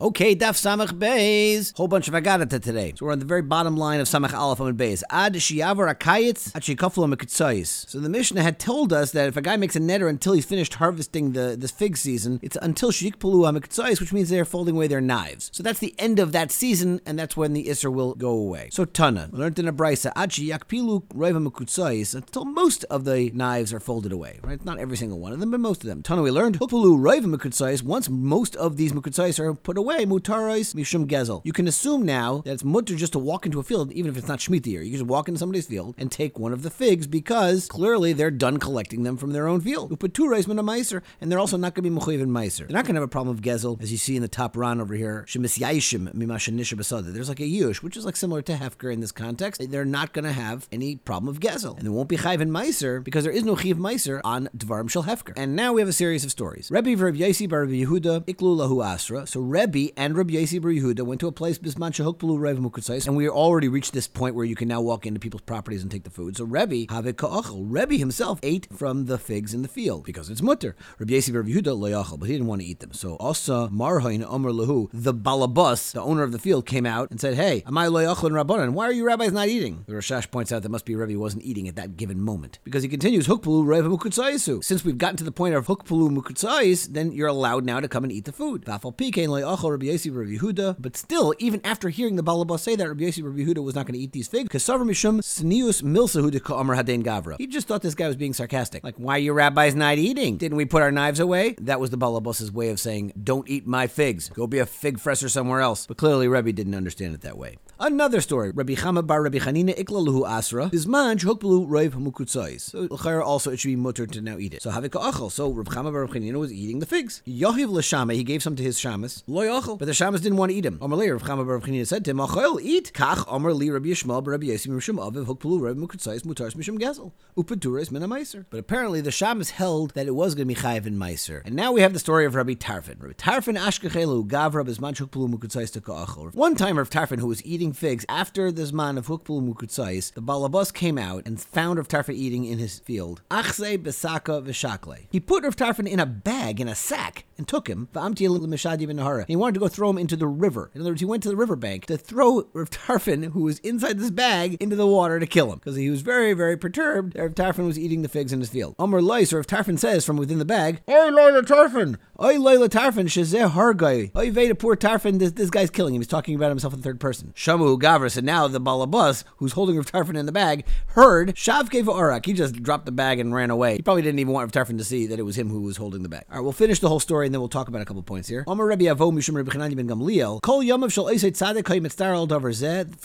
Okay, Daf Samach Beis. Whole bunch of Agadata today. So we're on the very bottom line of Samach Aleph Amid Beis. Ad Shiyavar Akayitz Ad Shikaflu Mekutzais. So the Mishnah had told us that if a guy makes a netter until he's finished harvesting the, the fig season, it's until Shikpulu Mekutzais, which means they're folding away their knives. So that's the end of that season, and that's when the Isser will go away. So Tana, learned in a Brisa, Ad Shiyakpilu Reva Mekutzais, until most of the knives are folded away. Right? Not every single one of them, but most of them. Tana, we learned, Hupulu Reva Mekutzais, once most of these Mekutzais are put away, mutarais mishum gezel. You can assume now that it's mutter just to walk into a field, even if it's not Shemitah year. You can just walk into somebody's field and take one of the figs because clearly they're done collecting them from their own field. Upaturais min meiser, and they're also not going to be mechuyev in meiser. They're not going to have a problem of gezel, as you see in the top ran over here. Shemis yaishim mimashanisha basada. There's like a yush, which is like similar to hefker in this context. They're not going to have any problem of gezel, and there won't be chayv in meiser because there is no chiv meiser on dvarim shel hefker. And now we have a series of stories. Rebbe Yasi Bar Yehuda Iklu Lahu Asra. So Rebbe and Rabbi Yasi Bar Yehuda went to a place Bisman Shehukpulu Rev Mukutzais, and we already reached this point where you can now walk into people's properties and take the food. So Rabbi Have Ka'achel. Rabbi himself ate from the figs in the field because it's mutter. Rabbi Yasi Bar Yehuda Loyachel, but he didn't want to eat them. So Asa Marhain Omer Lahu, the balabas, the owner of the field, came out and said, "Hey, am I Loyachel and Rabbanan? Why are you rabbis not eating?" The Rashash points out that must be Rebbe wasn't eating at that given moment because he continues Hukpulu Rev Mukutzaisu. Since we've gotten to the point of Hukpulu Mukutzais, then you're allowed now to come and eat the food. Vafal Pikein Loyachel Rabbi Yasi Bar Yehuda, but still, even after hearing the Balabas say that Rabbi Yossi Rabbi Yehuda was not going to eat these figs, Savra Mishum Snius Milsahu de Amr Haden Gavra. He just thought this guy was being sarcastic. Like, why are you rabbis not eating? Didn't we put our knives away? That was the Balabas's way of saying, don't eat my figs. Go be a fig fresser somewhere else. But clearly, Rebbe didn't understand it that way. Another story. Rabbi Chama bar Rabbi Chanina iklaluhu asra. Bizman shokbelu roiv hamukutzais. So l'chayr also it should be mutter to now eat it. So havika achel. So Rabbi Chama bar Rabbi Chanina was eating the figs. Yahiv l'shama. He gave some to his shamas. Lo yachel. But the shamas didn't want to eat him. Amalei Rabbi Chama bar Rabbi Chanina said to him, Achel, eat. Kach Amar li Rabbi Yishmael bar Rabbi Yosim Rishim Aviv hokpelu roiv mukutzais mutars mishum gezel. Upetures min meiser. But apparently the shamas held that it was going to be chayiv in meiser. And now we have the story of Rabbi Tarfon. Rabbi Tarfon ashkechelu gavra bizman shokpelu mukutzais to ka'achel. One time Rabbi Tarfon who was eating figs after the Zman of Hukpul Mukutzais, the Balabas came out and found Rav Tarfon eating in his field. Achse besaka v'shakle. He put Rav Tarfon in a bag, in a sack, and took him. He wanted to go throw him into the river. In other words, he went to the riverbank to throw Rav Tarfon, who was inside this bag, into the water to kill him. Because he was very, very perturbed Rav Tarfon was eating the figs in his field. Lois, or Rav Tarfon says from within the bag, Oi Loila Tarfon! Oi Loila Tarfon, shazeh hargai. Oi Veda poor Tarfon, this, this guy's killing him. He's talking about himself in third person. Shamu Gavra said, now the balabas, who's holding Rav Tarfon in the bag, heard Shavke Arak. He just dropped the bag and ran away. He probably didn't even want Rav Tarfon to see that it was him who was holding the bag. All right, we'll finish the whole story and then we'll talk about a couple points here. For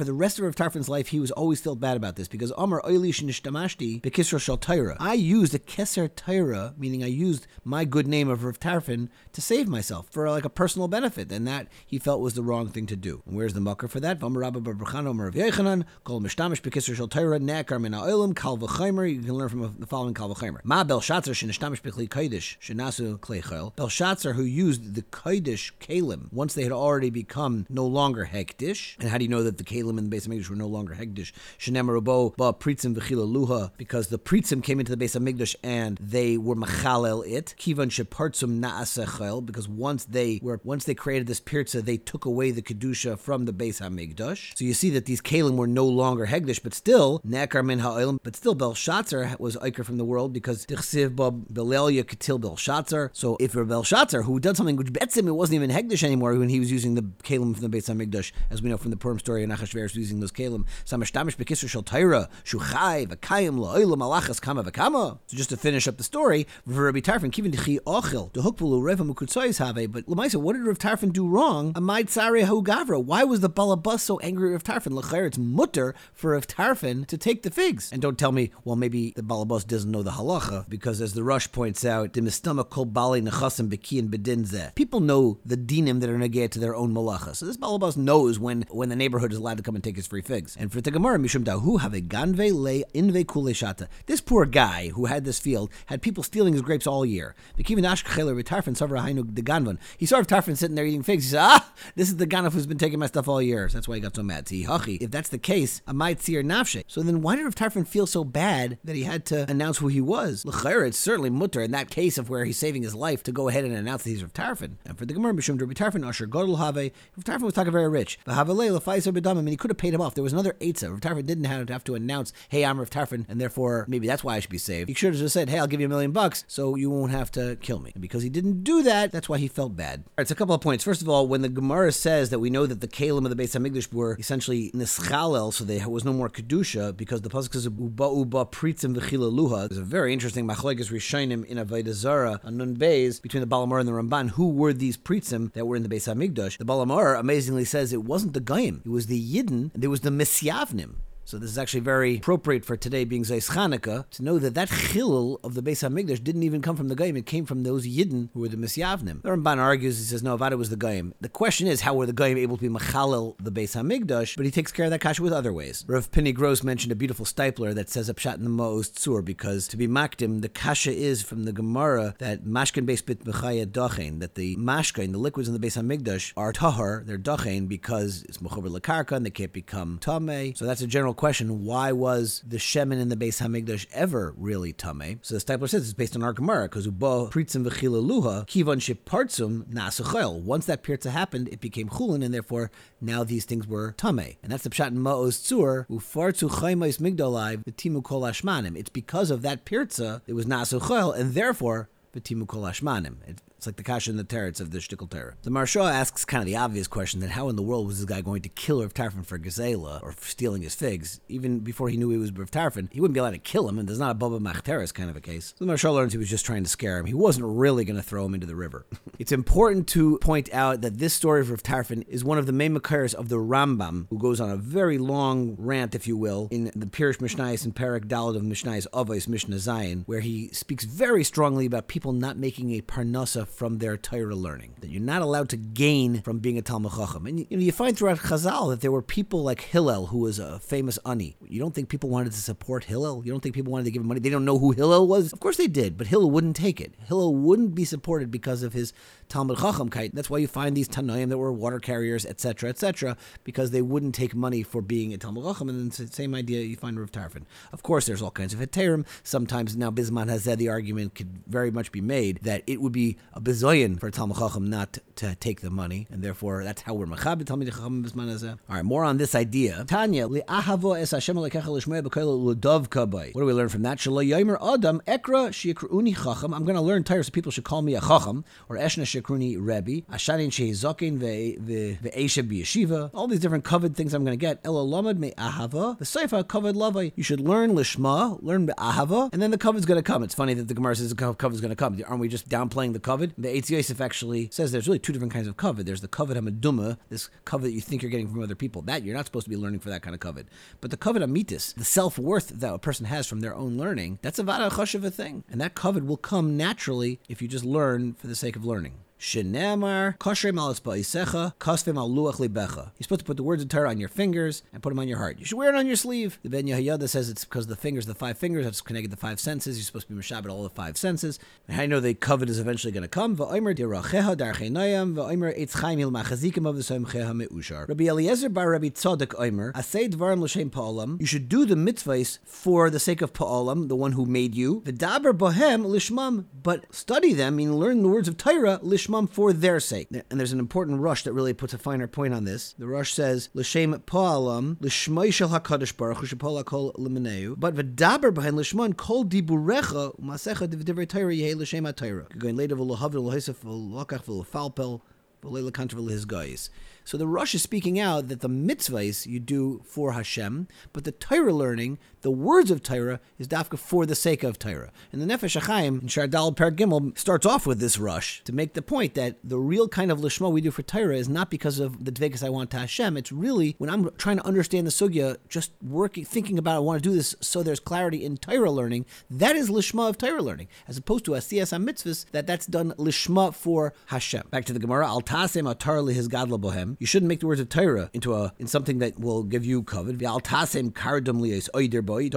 the rest of Rav Tarfon's life, he was always felt bad about this because. I used a Keser Tyra, meaning I used my good name of Rav Tarfon to save myself for like a personal benefit, and that he felt was the wrong thing to do. And where's the mucker for that? Kal. You can learn from the following Kal. Ma Kodesh Shenasu Klei Chayil. Belshazzar who used the Kodesh Kalim once they had already become no longer Hekdish. And how do you know that the Kalim in the base of Mikdash were no longer Hekdish? Shenemar Rabo Ba Pritzim Luha because the Pritzim came into the base of Mikdash and they were Machalel it. Kivan Shepartzum Naasechel because once they were once they created this pirza, they took away the kedusha from the base Hamikdash. So you see that these kalim were no longer Hekdish, but still nekar min ha'olim. But still, Belshazzar was iker from the world because dichsiv ba belelia katil Belshazzar. So if you're Belshazzar who did something which betzim it wasn't even hegdish anymore when he was using the kalim from the base Hamikdash, as we know from the Purim story, and Achashverosh using those kalim. Samashtamish bekisur shel Torah shuchai v'kayim la'olam malachas kama v'kama. So just to finish up the story, Rabbi Tarfon kivin dichi ochil dehukpulu reva mukutzayis have. But Lamaisa, what did Rav Tarfon do wrong? Amai tzare hu gavra. Why was the balabas so angry at Rav Tarfon? L'chayer, it's mutter for Rav Tarfon to take the figs. And don't tell me, well, maybe the balabas doesn't know the halacha because, as the Rosh points out, the mistama kol bali nechasim beki and bedinze. People know the dinim that are negate to their own malacha. So this balabas knows when when the neighborhood is allowed to come and take his free figs. And for the Gemara, mishum dahu have a ganve le inve kule shata. This poor guy who had this field had people stealing his grapes all year. He saw Tarfon sitting there eating figs. He said, ah, this is the ganaf who's been taking my stuff all year. So that's why he got so mad. Hachi. If that's the case, see her nafshe. So then why did Rav Tarfon feel so bad that he had to announce who he was? It's certainly mutter in that case of where he's saving his life to go ahead and and announced that he's Rav Tarfon. And for the Gemara, Mishum Rabbi Tarfon, Asher Godel Have, Rav Tarfon was talking very rich. The Havalei Lefaiser Bedam, I mean, he could have paid him off. There was another Eitzah. Rav Tarfon didn't have to, have to announce, hey, I'm Rav Tarfon, and therefore maybe that's why I should be saved. He should have just said, hey, I'll give you a million bucks so you won't have to kill me. And because he didn't do that, that's why he felt bad. All right, so a couple of points. First of all, when the Gemara says that we know that the Kalim of the Beis Hamikdash were essentially nischalel, so there was no more kedusha because the pasuk says uba uba pritzim v'chila luha. There's a very interesting machlekes rishonim in Avodah Zara on Nun Beis between the Balamar and the Ramban. Who were these pritzim that were in the Beis Hamikdash? The Balamar amazingly says it wasn't the Goyim, it was the Yidden, and there was the Misyavnim. So this is actually very appropriate for today being Zeis Chanukah to know that that chilul of the Beis Hamikdash didn't even come from the Goyim. It came from those Yidden who were the Misyavnim. The Ramban argues, he says, no, Avada was the Goyim. The question is, how were the Goyim able to be Machalel the Beis Hamikdash? But he takes care of that kasha with other ways. Rav Pinny Gross mentioned a beautiful Steipler that says Upshat in the Ma'oz Tzur because to be Makdim, the kasha is from the Gemara that Mashkin Beis Bit B'chaya Dachain, that the Mashkin, the liquids in the Beis Hamikdash, are Tahar, they're Dachain because it's Mechober Lakarka and they can't become Tameh. So that's a general question. Why was the Shemin in the Beis Hamikdash ever really Tame? So the Steipler says it's based on our Gemara because Uba Pritzim V'chila Luha Kivan Shipartzum Nasuchel. Once that Pirza happened, it became Chulin and therefore now these things were Tame. And that's the Pshat in Ma'oz Tzur Ufartzu Chaimais Migdolai V'timu Kol Ashmanim. It's because of that Pirza it was Nasuchel and therefore V'timu Kol Ashmanim. It's like the kasha and the teretz of the shtickle terror. The Maharsha asks kind of the obvious question that how in the world was this guy going to kill Rav Tarfon for gazela or for stealing his figs? Even before he knew he was Rav he wouldn't be allowed to kill him, and there's not a Baba Machteres kind of a case. So the Maharsha learns he was just trying to scare him. He wasn't really going to throw him into the river. it's important to point out that this story of Rav is one of the main Makaris of the Rambam, who goes on a very long rant, if you will, in the Pirish Mishnayis and Parak Dalad of Mishnayis Avos Mishnah Zion, where he speaks very strongly about people not making a parnasa from their Torah learning, that you're not allowed to gain from being a Talmud Chacham. And you, know, you find throughout Chazal that there were people like Hillel, who was a famous Ani. You don't think people wanted to support Hillel? You don't think people wanted to give him money? They don't know who Hillel was? Of course they did, but Hillel wouldn't take it. Hillel wouldn't be supported because of his Talmud Chacham kite. That's why you find these Tanoim that were water carriers, etc., etc., because they wouldn't take money for being a Talmud Chacham. And it's the same idea you find Rav Tarfon. Of course, there's all kinds of Heterim. Sometimes now Bisman has said the argument could very much be made that it would be a bizoyan for Talmud Chacham not to take the money, and therefore that's how we're Machabit Talmud Chacham Hazeh. All right, more on this idea. Tanya, li'ahavo es Hashem alekecha l'shmei b'koil l'dov kabay. What do we learn from that? Shalom yomer adam ekra shikruni chacham. I'm going to learn Torah so people should call me a chacham, or eshna shikruni rebbe, ashanin shehizokin Ve' ve'esha b'yeshiva. All these different covered things I'm going to get. Ela lamad me ahava. The seifa covered lavai. You should learn lishma, learn ahava, and then the covered's going to come. It's funny that the Gemara says the covered's going to come. Aren't we just downplaying the The Eitz Yosef actually says there's really two different kinds of covered. There's the covered hamaduma, this covered that you think you're getting from other people. That you're not supposed to be learning for that kind of covered. But the covered amitis, the self worth that a person has from their own learning, that's a vada a thing. And that covered will come naturally if you just learn for the sake of learning. Shenemar, koshrem al isecha, kosvim al libecha. You're supposed to put the words of Torah on your fingers and put them on your heart. You should wear it on your sleeve. The Ben Yehoyada says it's because the fingers, the five fingers, have connected to the five senses. You're supposed to be mishabed all the five senses. And I know the covet is eventually going to come. Of the. Rabbi Eliezer bar Rabbi Tzadok omer, asay dvarim l'shem pa'olam. You should do the mitzvahs for the sake of pa'olam, the one who made you. V'daber bohem lishmam, but study them, meaning learn the words of Torah, lishmam for their sake. And there's an important Rosh that really puts a finer point on this. The Rosh says, L'shem pa'alam, l'shmai shel HaKadosh Baruch Hu shepala kol limeneu, but v'daber behind l'shman kol diburecha u'masecha divrei Torah yehe l'shem ha-Torah. Going later v'lohav v'lohesef v'lokach v'lofalpel v'leila kantra his guys. So the Rosh is speaking out that the mitzvahs you do for Hashem, but the Torah learning, the words of Torah, is dafka for the sake of Torah. And the Nefesh HaChaim in Shardal Per Gimel starts off with this Rosh to make the point that the real kind of lishma we do for Torah is not because of the dvekas I want to Hashem. It's really when I'm trying to understand the sugya, just working, thinking about I want to do this so there's clarity in Torah learning. That is lishma of Torah learning, as opposed to a asiyas mitzvahs that that's done lishma for Hashem. Back to the Gemara, Al tasem atar his gadla bohem. You shouldn't make the words of Torah into a in something that will give you covet. Don't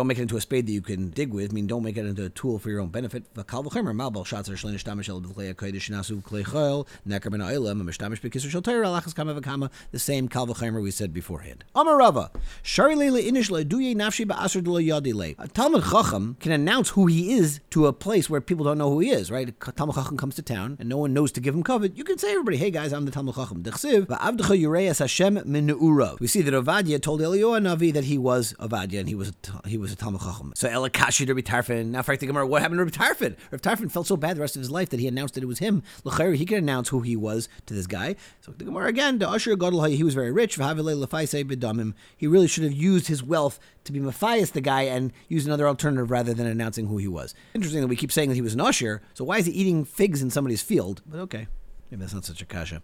make it into a spade that you can dig with. I mean, don't make it into a tool for your own benefit. The same kal v'chemer we said beforehand. Yadi le. A Talmud Chacham can announce who he is to a place where people don't know who he is. Right? Talmud Chacham comes to town and no one knows to give him covet. You can say everybody, hey guys, I'm the Talmud Chacham. Hashem. We see that Ovadia told Eliyahu Navi that he was Ovadia and he was a, he was a Talmud Chacham. So Elakashi Rabbi Tarfon. Now, frankly, Gemara, what happened to Rabbi Tarfon? Rabbi Tarfon felt so bad the rest of his life that he announced that it was him. L'chayr, he could announce who he was to this guy. So the Gemara again, the Usher Gadol, he was very rich. He really should have used his wealth to be Matthias the guy and use another alternative rather than announcing who he was. Interesting that we keep saying that he was an usher. So why is he eating figs in somebody's field? But okay, maybe that's not such a kasha.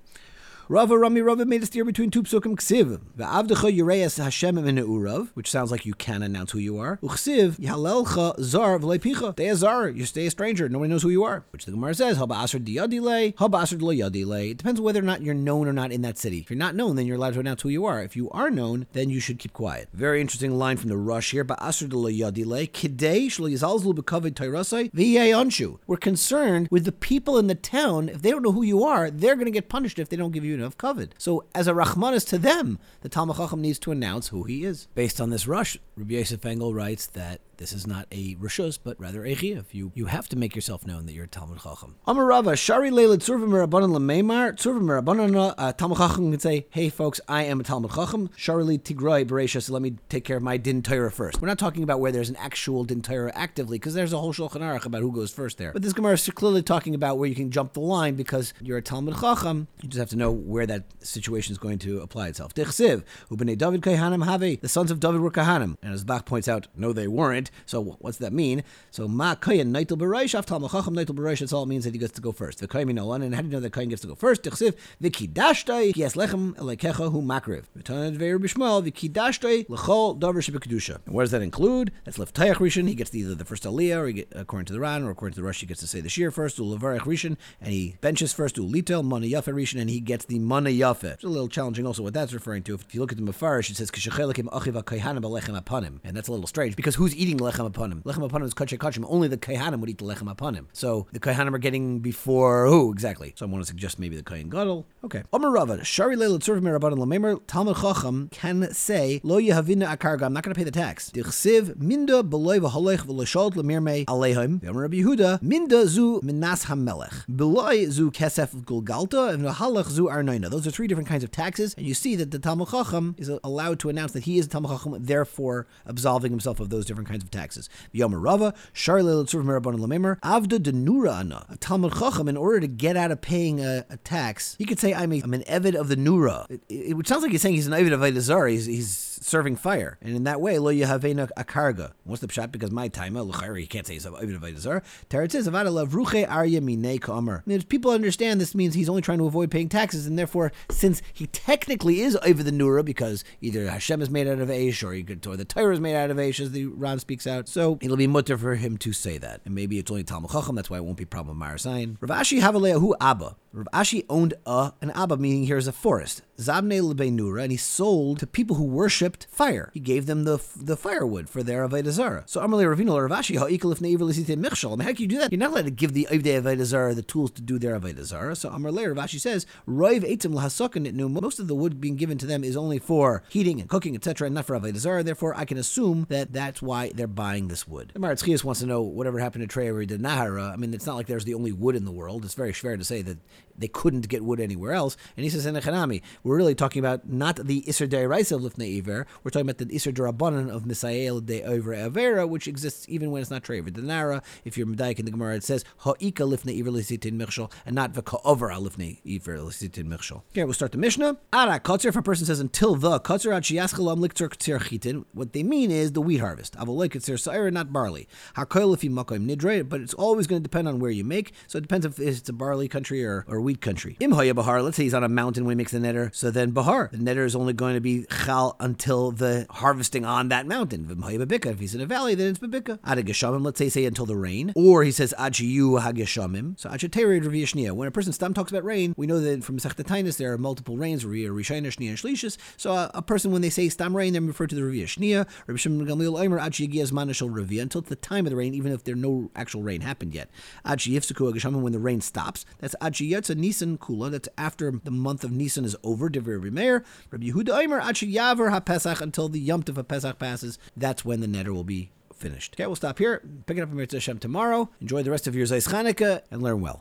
Rava Rami Rava made a steer between two psukim ksiv. Ve'avdecha yureas Hashem urav, which sounds like you can announce who you are. Uchsiv yhalelcha zar v'leipicha. Stay a zar, you stay a stranger. Nobody knows who you are. Which the Gemara says haba asr diyadile, haba. It depends whether or not you're known or not in that city. If you're not known, then you're allowed to announce who you are. If you are known, then you should keep quiet. Very interesting line from the Rosh here. Ba'asr yadile kidei shlo yizalzlu b'kaved tayrasai anshu. We're concerned with the people in the town. If they don't know who you are, they're going to get punished if they don't give you enough covet. So, as a Rahmanis to them, the Talmud Chacham needs to announce who he is. Based on this Rosh, Rabbi Yosef Engel writes that this is not a rishus, but rather a chiyuv. You you have to make yourself known that you're a Talmud Chacham. Amar Rava Shari Leila Tzurvim Rabbanan Lameimar Tzurvim Rabbanan uh, Talmud Chacham can say, "Hey folks, I am a Talmud Chacham." Shari Tigray Bereisha. So let me take care of my Din Torah first. We're not talking about where there's an actual Din Torah actively, because there's a whole Shulchan Aruch about who goes first there. But this Gemara is clearly talking about where you can jump the line because you're a Talmud Chacham. You just have to know where that situation is going to apply itself. Dichsiv Ubnei David Kahanim Have. The sons of David were Kahanim, and as Bach points out, no, they weren't. So what's that mean? So ma koyin neitel bereish af talmud chacham neitel bereish. That's all it means that he gets to go first. The koyin one, and how do you know that koyin gets to go first? Tichsiv v'kidashtai yes lechem elekecha hu makriv. V'tanad ve'er b'shmuel v'kidashtai lechol davar shebekedusha. And what does that include? That's leftayach rishon. He gets either the first aliyah, or get, according to the Ran, or according to the Rosh, he gets to say the shir first. U levarech rishon, and he benches first. U litel mana yafe rishon, and he gets the mana yafe. It's a little challenging also what that's referring to. If you look at the mafarish, it says kishachelikim achiv kohanim alechem upon him, and that's a little strange because who's eating lechem upon him? Lechem upon him is kachay kachim. Only the kaihanim would eat the lechem upon him. So the kaihanim are getting before who exactly? So I want to suggest maybe the kain gadol. Okay. Omer Rava shari leil tzurv merabanan lamemer talmud chacham can say lo yehavina akarga. I'm not going to pay the tax. Dichsiv minda beloy v'holech v'leshod lemirmei aleihim. Omer Rabbi Yehuda minda zu minas hamelech. Beloy zu kesef gulgalta and v'halach zu arnoina. Those are three different kinds of taxes, and you see that the talmud chacham is allowed to announce that he is talmud chacham, therefore absolving himself of those different kinds of taxes. Yomer Rava, Letzur Merabon Lamemer, Avda Denura Ana, a Talmud Chacham, in order to get out of paying a, a, tax, he could say, I'm, a, I'm an Evid of the Nura. It, it, it sounds like he's saying he's an Evid of Aydazar. He's, he's serving fire. And in that way, lo yahavena akarga. What's the pshat? Because my time, uh, he can't say he's even a Vaidazar. Teretz is avada lavruche arya mine kamer. People understand this means he's only trying to avoid paying taxes, and therefore, since he technically is over the Nura, because either Hashem is made out of Aish or, could, or the Torah is made out of Aish, as the Ram speaks out, so it'll be mutter for him to say that. And maybe it's only Talmud Chacham, that's why it won't be problem Marasayin. Rav Ashi Havaleahu Abba. Rav Ashi owned a, an Abba, meaning here is a forest. Zabne Nura, and he sold to people who worshipped fire. He gave them the the firewood for their Avodah Zarah. So Amalei Ravino Ravashi Ha'ikal if Neivir Lisite Michshal. I mean, how can you do that? You're not allowed to give the Avodah Zarah the tools to do their Avodah Zarah. So Amalei Ravashi says, Roiv Eitim Lahasokan Itnu. Most of the wood being given to them is only for heating and cooking, etc., and not for Avodah Zarah. Therefore, I can assume that that's why they're buying this wood. The Maratz wants to know whatever happened to Trey or Nahara. I mean, it's not like there's the only wood in the world. It's very fair to say that they couldn't get wood anywhere else. And he says in Echanami, we're really talking about not the Isser Deiraisa of Lifnei Iver, we're talking about the Isser Derabanan of Misael de Over Avera, which exists even when it's not Trever. The Nara, if you're Medayik in the Gemara, it says Ha'ika Lifnei Iver Lisitin Michshel, and not V'ka'overa Lifnei Iver Lisitin Michshel. Okay, we'll start the Mishnah. Ara Kotzer, if a person says until the Kotzer Ad Shiaschalam Likter Ktir Chitin, what they mean is the wheat harvest. Avoloi Ktir Sa'ira, not barley. Hakoil if you Makoim Nidre, but it's always going to depend on where you make, so it depends if it's a barley country or, or wheat country. Im Bahar, let's say he's on a mountain when he makes the netter, so then Bahar, the netter is only going to be Chal until the harvesting on that mountain. Vim Babika, if he's in a valley, then it's Babika. Ad Geshamim, let's say say until the rain. Or he says Ad Shiyu HaGeshamim. So Ad Sheteri Rav Yishniya. When a person stam talks about rain, we know that from Sechtatinus there are multiple rains, Rishayna, and Shlishis. So a, a, person, when they say stam rain, they refer to the Rav Yishniya. Rabbi Shimon Gamliel Omer Ad Shiyagiyaz Manashal Ravia until the time of the rain, even if there no actual rain happened yet. Ad Shiyifsuku HaGeshamim, when the rain stops. That's Ad Shiyatza Nisan Kula. That's after the month of Nisan is over. Divrei Rabbi Meir. Rabbi Yehuda Omer Ad Shiyaver HaPesach until the Yom Tov HaPesach passes. That's when the netter will be finished. Okay, we'll stop here. Pick it up in Mitzvah Hashem tomorrow. Enjoy the rest of your Zayis Chanukah and learn well.